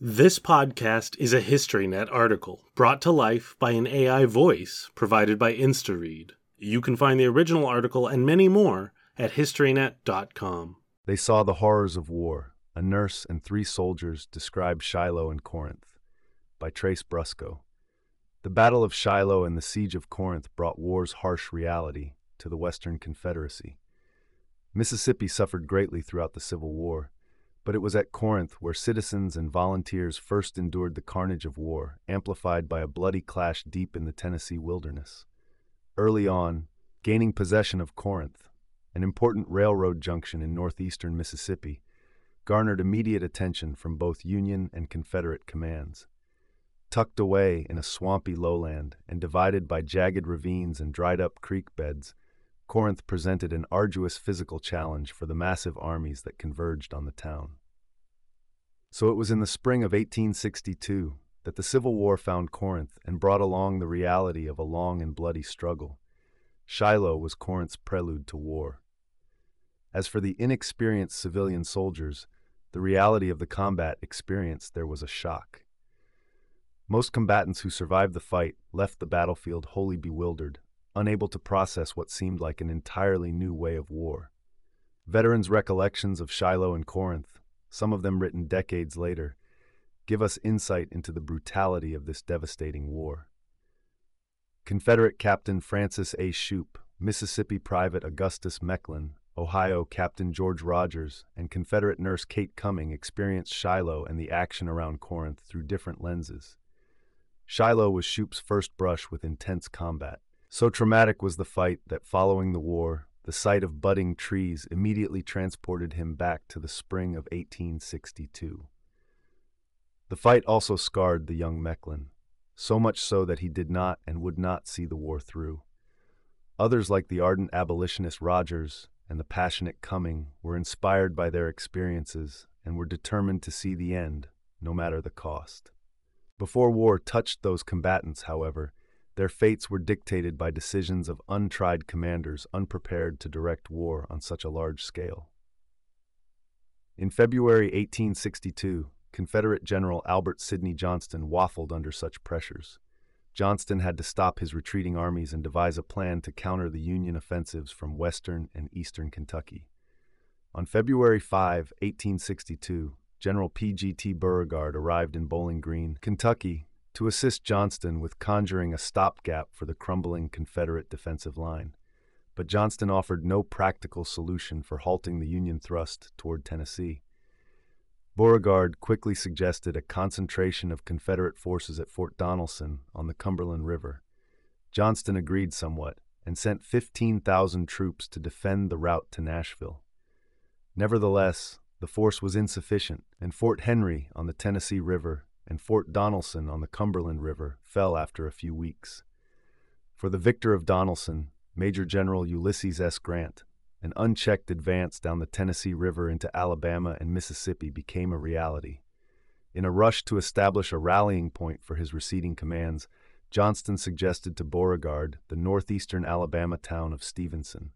This podcast is a HistoryNet article brought to life by an AI voice provided by InstaRead. You can find the original article and many more at historynet.com. They saw the horrors of war. A nurse and three soldiers describe Shiloh and Corinth by Trace Brusco. The Battle of Shiloh and the Siege of Corinth brought war's harsh reality to the Western Confederacy. Mississippi suffered greatly throughout the Civil War, but it was at Corinth where citizens and volunteers first endured the carnage of war, amplified by a bloody clash deep in the Tennessee wilderness. Early on, gaining possession of Corinth, an important railroad junction in northeastern Mississippi, garnered immediate attention from both Union and Confederate commands. Tucked away in a swampy lowland and divided by jagged ravines and dried up creek beds, Corinth presented an arduous physical challenge for the massive armies that converged on the town. So it was in the spring of 1862 that the Civil War found Corinth and brought along the reality of a long and bloody struggle. Shiloh was Corinth's prelude to war. As for the inexperienced civilian soldiers, the reality of the combat experienced there was a shock. Most combatants who survived the fight left the battlefield wholly bewildered, unable to process what seemed like an entirely new way of war. Veterans' recollections of Shiloh and Corinth, some of them written decades later, give us insight into the brutality of this devastating war. Confederate Captain Francis A. Shoup, Mississippi Private Augustus Mecklin, Ohio Captain George Rogers, and Confederate nurse Kate Cumming experienced Shiloh and the action around Corinth through different lenses. Shiloh was Shoup's first brush with intense combat. So traumatic was the fight that following the war, the sight of budding trees immediately transported him back to the spring of 1862. The fight also scarred the young Mecklin, so much so that he did not and would not see the war through. Others, like the ardent abolitionist Rogers and the passionate Cumming, were inspired by their experiences and were determined to see the end, no matter the cost. Before war touched those combatants, however, their fates were dictated by decisions of untried commanders unprepared to direct war on such a large scale. In February 1862, Confederate General Albert Sidney Johnston waffled under such pressures. Johnston had to stop his retreating armies and devise a plan to counter the Union offensives from western and eastern Kentucky. On February 5, 1862, General P.G.T. Beauregard arrived in Bowling Green, Kentucky, to assist Johnston with conjuring a stopgap for the crumbling Confederate defensive line. But Johnston offered no practical solution for halting the Union thrust toward Tennessee. Beauregard quickly suggested a concentration of Confederate forces at Fort Donelson on the Cumberland River. Johnston agreed somewhat and sent 15,000 troops to defend the route to Nashville. Nevertheless, the force was insufficient, and Fort Henry on the Tennessee River and Fort Donelson on the Cumberland River fell after a few weeks. For the victor of Donelson, Major General Ulysses S. Grant, an unchecked advance down the Tennessee River into Alabama and Mississippi became a reality. In a rush to establish a rallying point for his receding commands, Johnston suggested to Beauregard the northeastern Alabama town of Stevenson.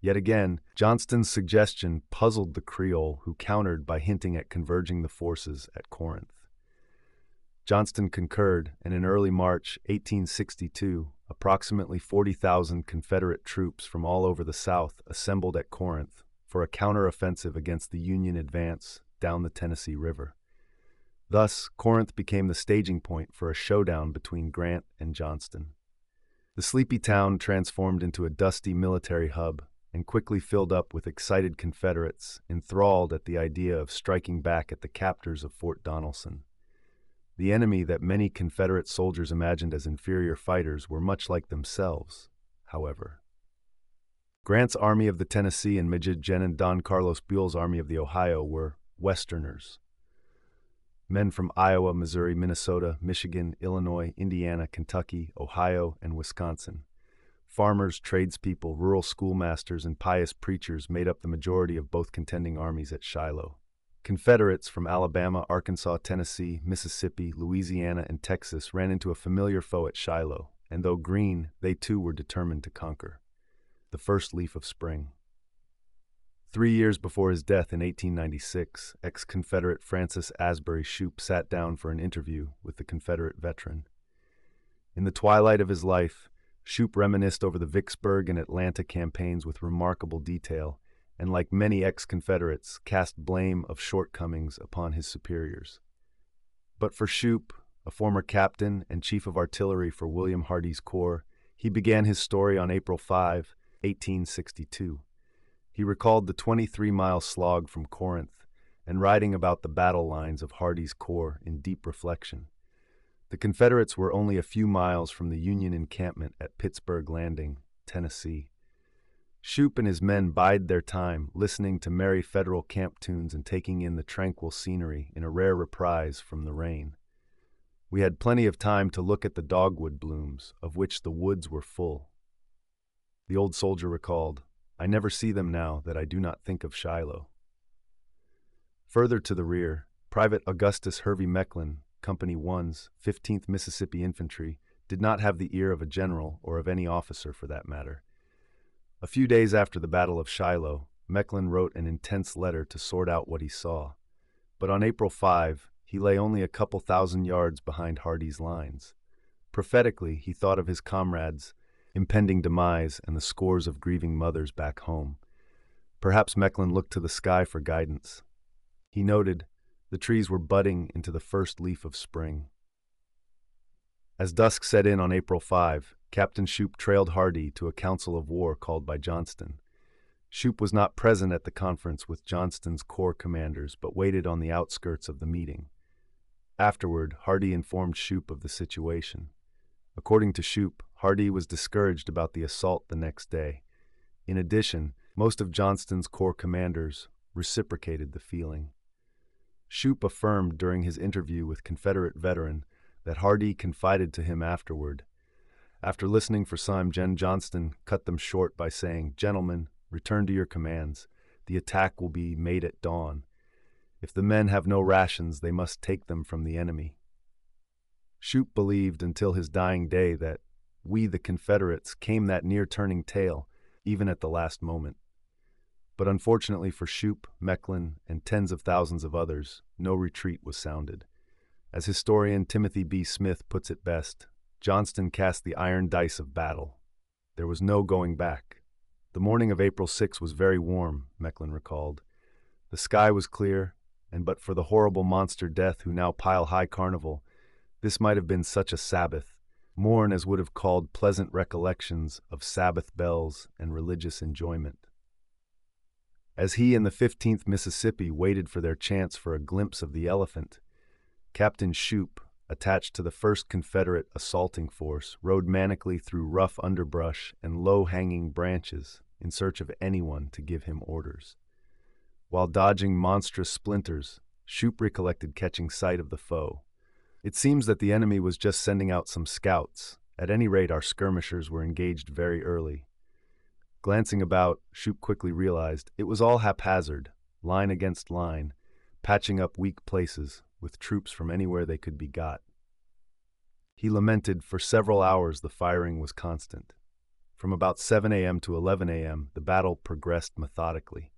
Yet again, Johnston's suggestion puzzled the Creole, who countered by hinting at converging the forces at Corinth. Johnston concurred, and in early March 1862, approximately 40,000 Confederate troops from all over the South assembled at Corinth for a counteroffensive against the Union advance down the Tennessee River. Thus, Corinth became the staging point for a showdown between Grant and Johnston. The sleepy town transformed into a dusty military hub and quickly filled up with excited Confederates enthralled at the idea of striking back at the captors of Fort Donelson. The enemy that many Confederate soldiers imagined as inferior fighters were much like themselves, however. Grant's Army of the Tennessee and Major General Don Carlos Buell's Army of the Ohio were Westerners. Men from Iowa, Missouri, Minnesota, Michigan, Illinois, Indiana, Kentucky, Ohio, and Wisconsin. Farmers, tradespeople, rural schoolmasters, and pious preachers made up the majority of both contending armies at Shiloh. Confederates from Alabama, Arkansas, Tennessee, Mississippi, Louisiana, and Texas ran into a familiar foe at Shiloh, and though green, they too were determined to conquer. The first leaf of spring. Three years before his death in 1896, ex Confederate Francis Asbury Shoup sat down for an interview with the Confederate veteran. In the twilight of his life, Shoup reminisced over the Vicksburg and Atlanta campaigns with remarkable detail, and like many ex Confederates, cast blame of shortcomings upon his superiors. But for Shoup, a former captain and chief of artillery for William Hardee's Corps, he began his story on April 5, 1862. He recalled the 23 mile slog from Corinth and writing about the battle lines of Hardee's Corps in deep reflection. The Confederates were only a few miles from the Union encampment at Pittsburg Landing, Tennessee. Shoup and his men bide their time, listening to merry Federal camp tunes and taking in the tranquil scenery in a rare reprise from the rain. We had plenty of time to look at the dogwood blooms, of which the woods were full. The old soldier recalled, I never see them now that I do not think of Shiloh. Further to the rear, Private Augustus Hervey Mecklin, Company 1's 15th Mississippi Infantry, did not have the ear of a general or of any officer for that matter. A few days after the Battle of Shiloh, Mecklin wrote an intense letter to sort out what he saw. But on April 5, he lay only a couple thousand yards behind Hardee's lines. Prophetically, he thought of his comrades impending demise, and the scores of grieving mothers back home. Perhaps Mecklin looked to the sky for guidance. He noted the trees were budding into the first leaf of spring. As dusk set in on April 5, Captain Shoup trailed Hardee to a council of war called by Johnston. Shoup was not present at the conference with Johnston's corps commanders, but waited on the outskirts of the meeting. Afterward, Hardee informed Shoup of the situation. According to Shoup, Hardee was discouraged about the assault the next day. In addition, most of Johnston's corps commanders reciprocated the feeling. Shoup affirmed during his interview with Confederate veteran that Hardee confided to him afterward. After listening for some, Jen Johnston cut them short by saying, Gentlemen, return to your commands. The attack will be made at dawn. If the men have no rations, they must take them from the enemy. Shoup believed until his dying day that we, the Confederates, came that near turning tail, even at the last moment. But unfortunately for Shoup, Mecklin, and tens of thousands of others, no retreat was sounded. As historian Timothy B. Smith puts it best, Johnston cast the iron dice of battle. There was no going back. The morning of April 6 was very warm, Mecklin recalled. The sky was clear, and but for the horrible monster death who now pile high carnival, this might have been such a Sabbath morn as would have called pleasant recollections of Sabbath bells and religious enjoyment. As he and the 15th Mississippi waited for their chance for a glimpse of the elephant, Captain Shoup, attached to the 1st Confederate Assaulting Force, rode manically through rough underbrush and low hanging branches in search of anyone to give him orders. While dodging monstrous splinters, Shoup recollected catching sight of the foe it seems that the enemy was just sending out some scouts. At any rate, our skirmishers were engaged very early. Glancing about, Shoup quickly realized it was all haphazard, line against line, patching up weak places with troops from anywhere they could be got. He lamented for several hours the firing was constant. From about 7 a.m. to 11 a.m., the battle progressed methodically.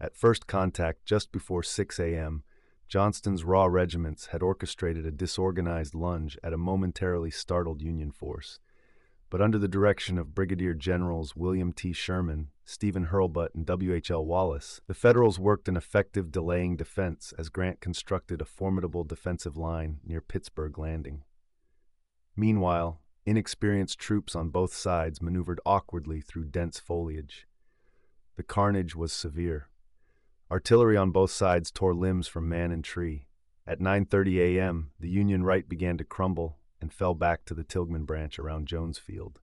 At first contact, just before 6 a.m., Johnston's raw regiments had orchestrated a disorganized lunge at a momentarily startled Union force. But under the direction of Brigadier Generals William T. Sherman, Stephen Hurlbut, and W. H. L. Wallace, the Federals worked an effective delaying defense as Grant constructed a formidable defensive line near Pittsburg Landing. Meanwhile, inexperienced troops on both sides maneuvered awkwardly through dense foliage. The carnage was severe. Artillery on both sides tore limbs from man and tree. At 9:30 a.m., the Union right began to crumble and fell back to the Tilghman branch around Jones Field.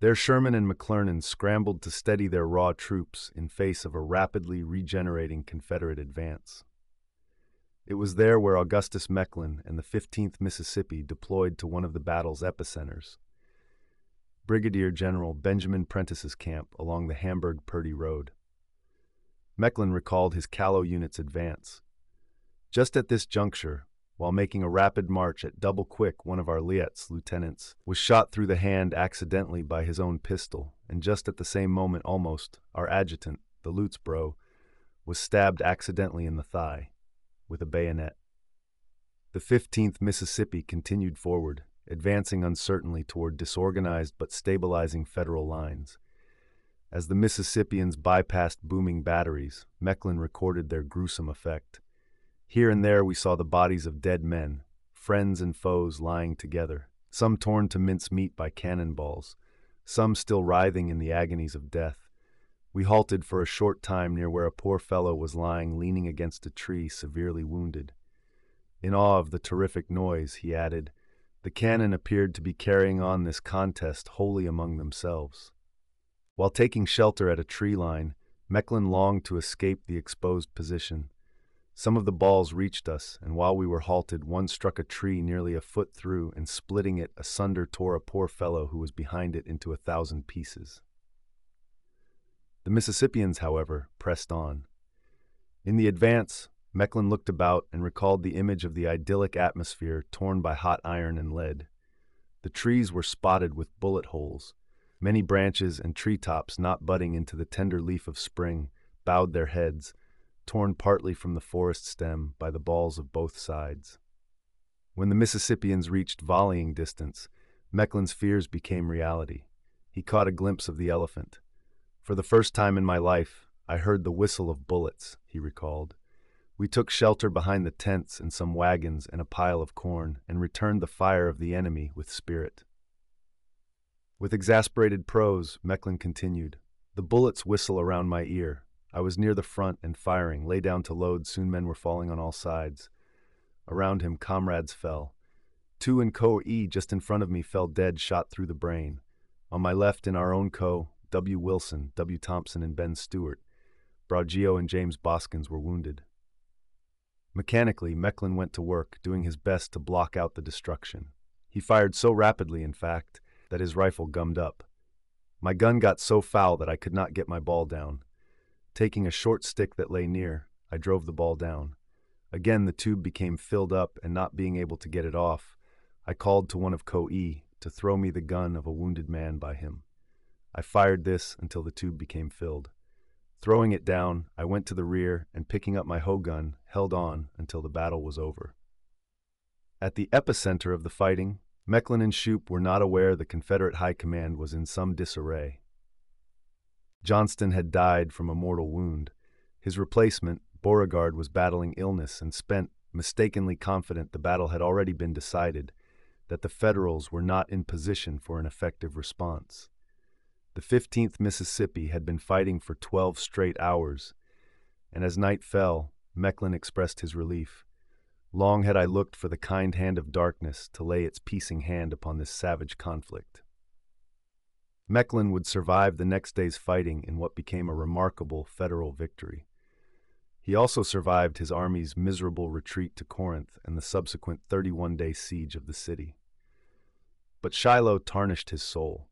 There Sherman and McClernand scrambled to steady their raw troops in face of a rapidly regenerating Confederate advance. It was there where Augustus Mecklin and the 15th Mississippi deployed to one of the battle's epicenters. Brigadier General Benjamin Prentiss's camp along the Hamburg Purdy Road. Mecklin recalled his Callow unit's advance. Just at this juncture, while making a rapid march at double quick, one of our Liet's lieutenants was shot through the hand accidentally by his own pistol, and just at the same moment almost, our adjutant, the Lutz bro, was stabbed accidentally in the thigh with a bayonet. The 15th Mississippi continued forward, advancing uncertainly toward disorganized but stabilizing federal lines. As the Mississippians bypassed booming batteries, Mecklin recorded their gruesome effect. Here and there we saw the bodies of dead men, friends and foes lying together, some torn to mincemeat by cannonballs, some still writhing in the agonies of death. We halted for a short time near where a poor fellow was lying leaning against a tree, severely wounded. In awe of the terrific noise, he added, the cannon appeared to be carrying on this contest wholly among themselves. While taking shelter at a tree line, Mecklin longed to escape the exposed position. Some of the balls reached us, and while we were halted, one struck a tree nearly a foot through and splitting it asunder tore a poor fellow who was behind it into a thousand pieces. The Mississippians, however, pressed on. In the advance, Mecklin looked about and recalled the image of the idyllic atmosphere torn by hot iron and lead. The trees were spotted with bullet holes. Many branches and tree tops not budding into the tender leaf of spring bowed their heads, torn partly from the forest stem by the balls of both sides. When the Mississippians reached volleying distance, Mecklin's fears became reality. He caught a glimpse of the elephant. For the first time in my life, I heard the whistle of bullets, he recalled. We took shelter behind the tents and some wagons and a pile of corn, and returned the fire of the enemy with spirit. With exasperated prose, Mecklin continued, The bullets whistle around my ear, I was near the front and firing, lay down to load, soon men were falling on all sides. Around him, comrades fell. Two in Co. E just in front of me fell dead, shot through the brain. On my left, in our own Co., W. Wilson, W. Thompson, and Ben Stewart. Braugio and James Boskins were wounded. Mechanically, Mecklin went to work, doing his best to block out the destruction. He fired so rapidly, in fact, that his rifle gummed up. My gun got so foul that I could not get my ball down. Taking a short stick that lay near, I drove the ball down. Again, the tube became filled up, and not being able to get it off, I called to one of Co E to throw me the gun of a wounded man by him. I fired this until the tube became filled. Throwing it down, I went to the rear and picking up my hoe gun, held on until the battle was over. At the epicenter of the fighting, Mecklin and Shoup were not aware the Confederate High Command was in some disarray. Johnston had died from a mortal wound. His replacement, Beauregard, was battling illness and spent, mistakenly confident the battle had already been decided, that the Federals were not in position for an effective response. The 15th Mississippi had been fighting for 12 straight hours, and as night fell, Mecklin expressed his relief. Long had I looked for the kind hand of darkness to lay its piecing hand upon this savage conflict. Mecklin would survive the next day's fighting in what became a remarkable federal victory. He also survived his army's miserable retreat to Corinth and the subsequent 31 day siege of the city. But Shiloh tarnished his soul.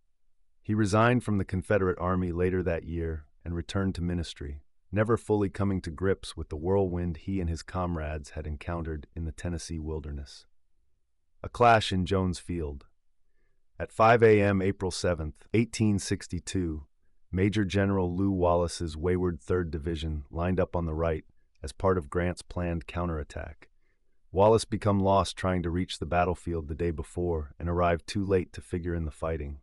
He resigned from the Confederate Army later that year and returned to ministry, never fully coming to grips with the whirlwind he and his comrades had encountered in the Tennessee wilderness. A clash in Jones Field, at 5 a.m. April 7, 1862, Major General Lew Wallace's wayward 3rd Division lined up on the right as part of Grant's planned counterattack. Wallace became lost trying to reach the battlefield the day before and arrived too late to figure in the fighting.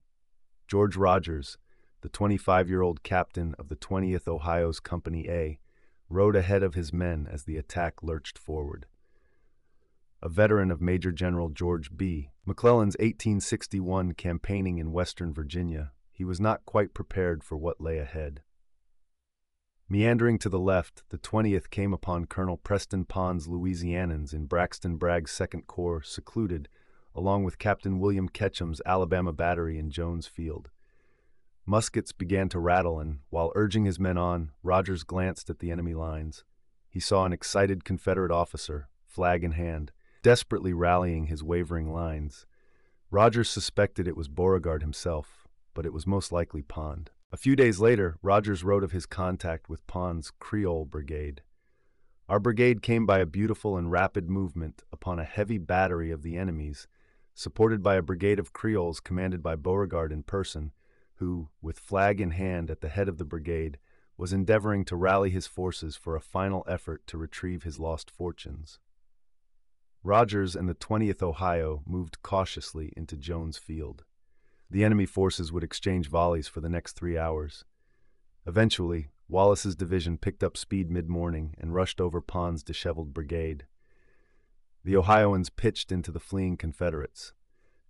George Rogers, the 25-year-old captain of the 20th Ohio's Company A, rode ahead of his men as the attack lurched forward a veteran of Major General George B. McClellan's 1861 campaigning in Western Virginia, he was not quite prepared for what lay ahead. Meandering to the left, the 20th came upon Colonel Preston Pond's Louisianans in Braxton Bragg's Second Corps, secluded, along with Captain William Ketchum's Alabama Battery in Jones Field. Muskets began to rattle, and while urging his men on, Rogers glanced at the enemy lines. He saw an excited Confederate officer, flag in hand, desperately rallying his wavering lines. Rogers suspected it was Beauregard himself, but it was most likely Pond. A few days later, Rogers wrote of his contact with Pond's Creole Brigade. Our brigade came by a beautiful and rapid movement upon a heavy battery of the enemy's, supported by a brigade of Creoles commanded by Beauregard in person, who, with flag in hand at the head of the brigade, was endeavoring to rally his forces for a final effort to retrieve his lost fortunes. Rogers and the 20th Ohio moved cautiously into Jones Field. The enemy forces would exchange volleys for the next three hours. Eventually, Wallace's division picked up speed mid morning and rushed over Pond's disheveled brigade. The Ohioans pitched into the fleeing Confederates.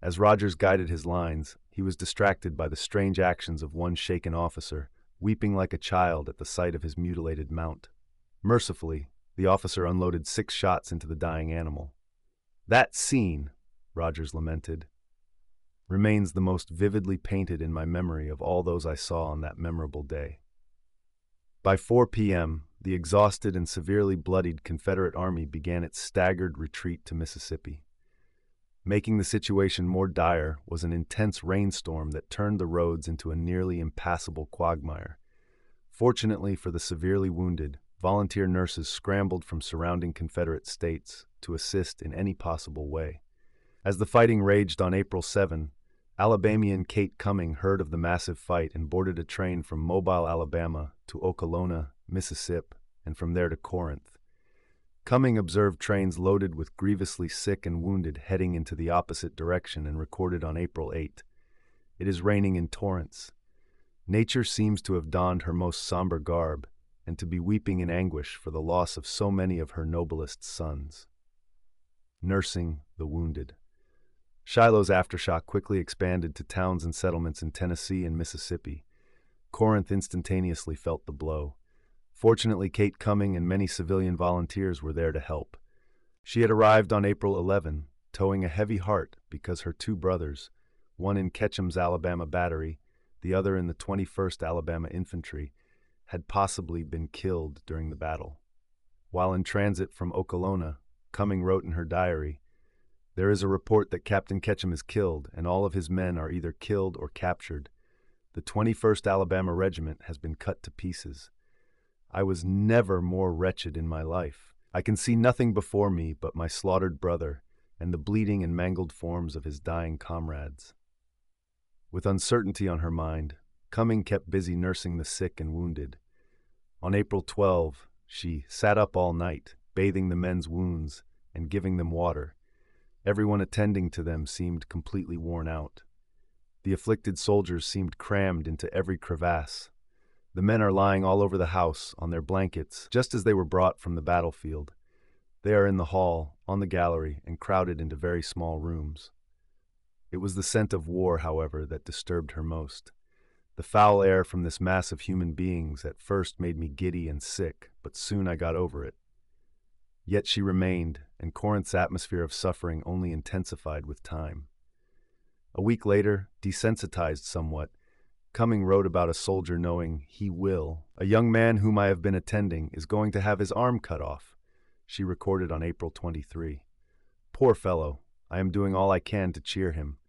As Rogers guided his lines, he was distracted by the strange actions of one shaken officer, weeping like a child at the sight of his mutilated mount. Mercifully, the officer unloaded six shots into the dying animal. That scene, Rogers lamented, remains the most vividly painted in my memory of all those I saw on that memorable day. By 4 p.m., the exhausted and severely bloodied Confederate Army began its staggered retreat to Mississippi. Making the situation more dire was an intense rainstorm that turned the roads into a nearly impassable quagmire. Fortunately for the severely wounded, volunteer nurses scrambled from surrounding Confederate states to assist in any possible way. As the fighting raged on April 7, Alabamian Kate Cumming heard of the massive fight and boarded a train from Mobile, Alabama to Okolona, Mississippi, and from there to Corinth. Cumming observed trains loaded with grievously sick and wounded heading into the opposite direction and recorded on April 8. It is raining in torrents. Nature seems to have donned her most somber garb and to be weeping in anguish for the loss of so many of her noblest sons nursing the wounded. Shiloh's aftershock quickly expanded to towns and settlements in Tennessee and Mississippi. Corinth instantaneously felt the blow. Fortunately, Kate Cumming and many civilian volunteers were there to help. She had arrived on April 11, towing a heavy heart because her two brothers, one in Ketchum's Alabama Battery, the other in the 21st Alabama Infantry, had possibly been killed during the battle. While in transit from Okolona, Cumming wrote in her diary, There is a report that Captain Ketchum is killed, and all of his men are either killed or captured. The 21st Alabama Regiment has been cut to pieces. I was never more wretched in my life. I can see nothing before me but my slaughtered brother and the bleeding and mangled forms of his dying comrades. With uncertainty on her mind, Cumming kept busy nursing the sick and wounded. On April 12, she sat up all night, bathing the men's wounds and giving them water. Everyone attending to them seemed completely worn out. The afflicted soldiers seemed crammed into every crevasse. The men are lying all over the house on their blankets, just as they were brought from the battlefield. They are in the hall, on the gallery, and crowded into very small rooms. It was the scent of war, however, that disturbed her most. The foul air from this mass of human beings at first made me giddy and sick, but soon I got over it. Yet she remained, and Corinth's atmosphere of suffering only intensified with time. A week later, desensitized somewhat, Cumming wrote about a soldier knowing he will. A young man whom I have been attending is going to have his arm cut off. She recorded on April 23. Poor fellow, I am doing all I can to cheer him.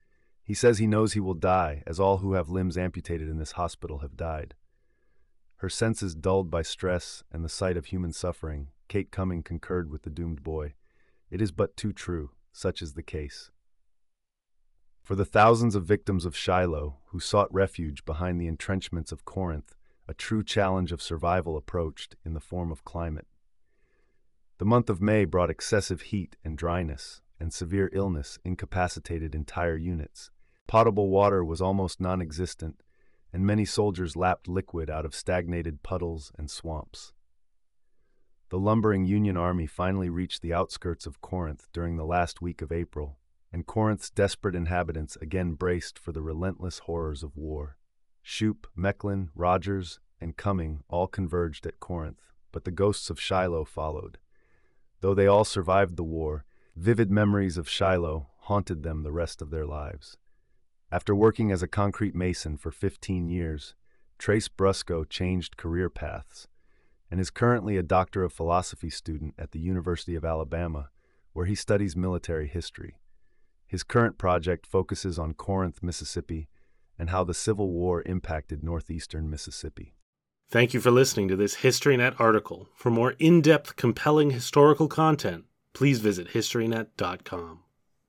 He says he knows he will die, as all who have limbs amputated in this hospital have died. Her senses dulled by stress and the sight of human suffering, Kate Cumming concurred with the doomed boy. It is but too true. Such is the case. For the thousands of victims of Shiloh who sought refuge behind the entrenchments of Corinth, a true challenge of survival approached in the form of climate. The month of May brought excessive heat and dryness, and severe illness incapacitated entire units. Potable water was almost non existent, and many soldiers lapped liquid out of stagnated puddles and swamps. The lumbering Union army finally reached the outskirts of Corinth during the last week of April, and Corinth's desperate inhabitants again braced for the relentless horrors of war. Shoup, Mecklin, Rogers, and Cumming all converged at Corinth, but the ghosts of Shiloh followed. Though they all survived the war, vivid memories of Shiloh haunted them the rest of their lives. After working as a concrete mason for 15 years, Trace Brusco changed career paths and is currently a Doctor of Philosophy student at the University of Alabama, where he studies military history. His current project focuses on Corinth, Mississippi, and how the Civil War impacted northeastern Mississippi. Thank you for listening to this HistoryNet article. For more in depth, compelling historical content, please visit HistoryNet.com.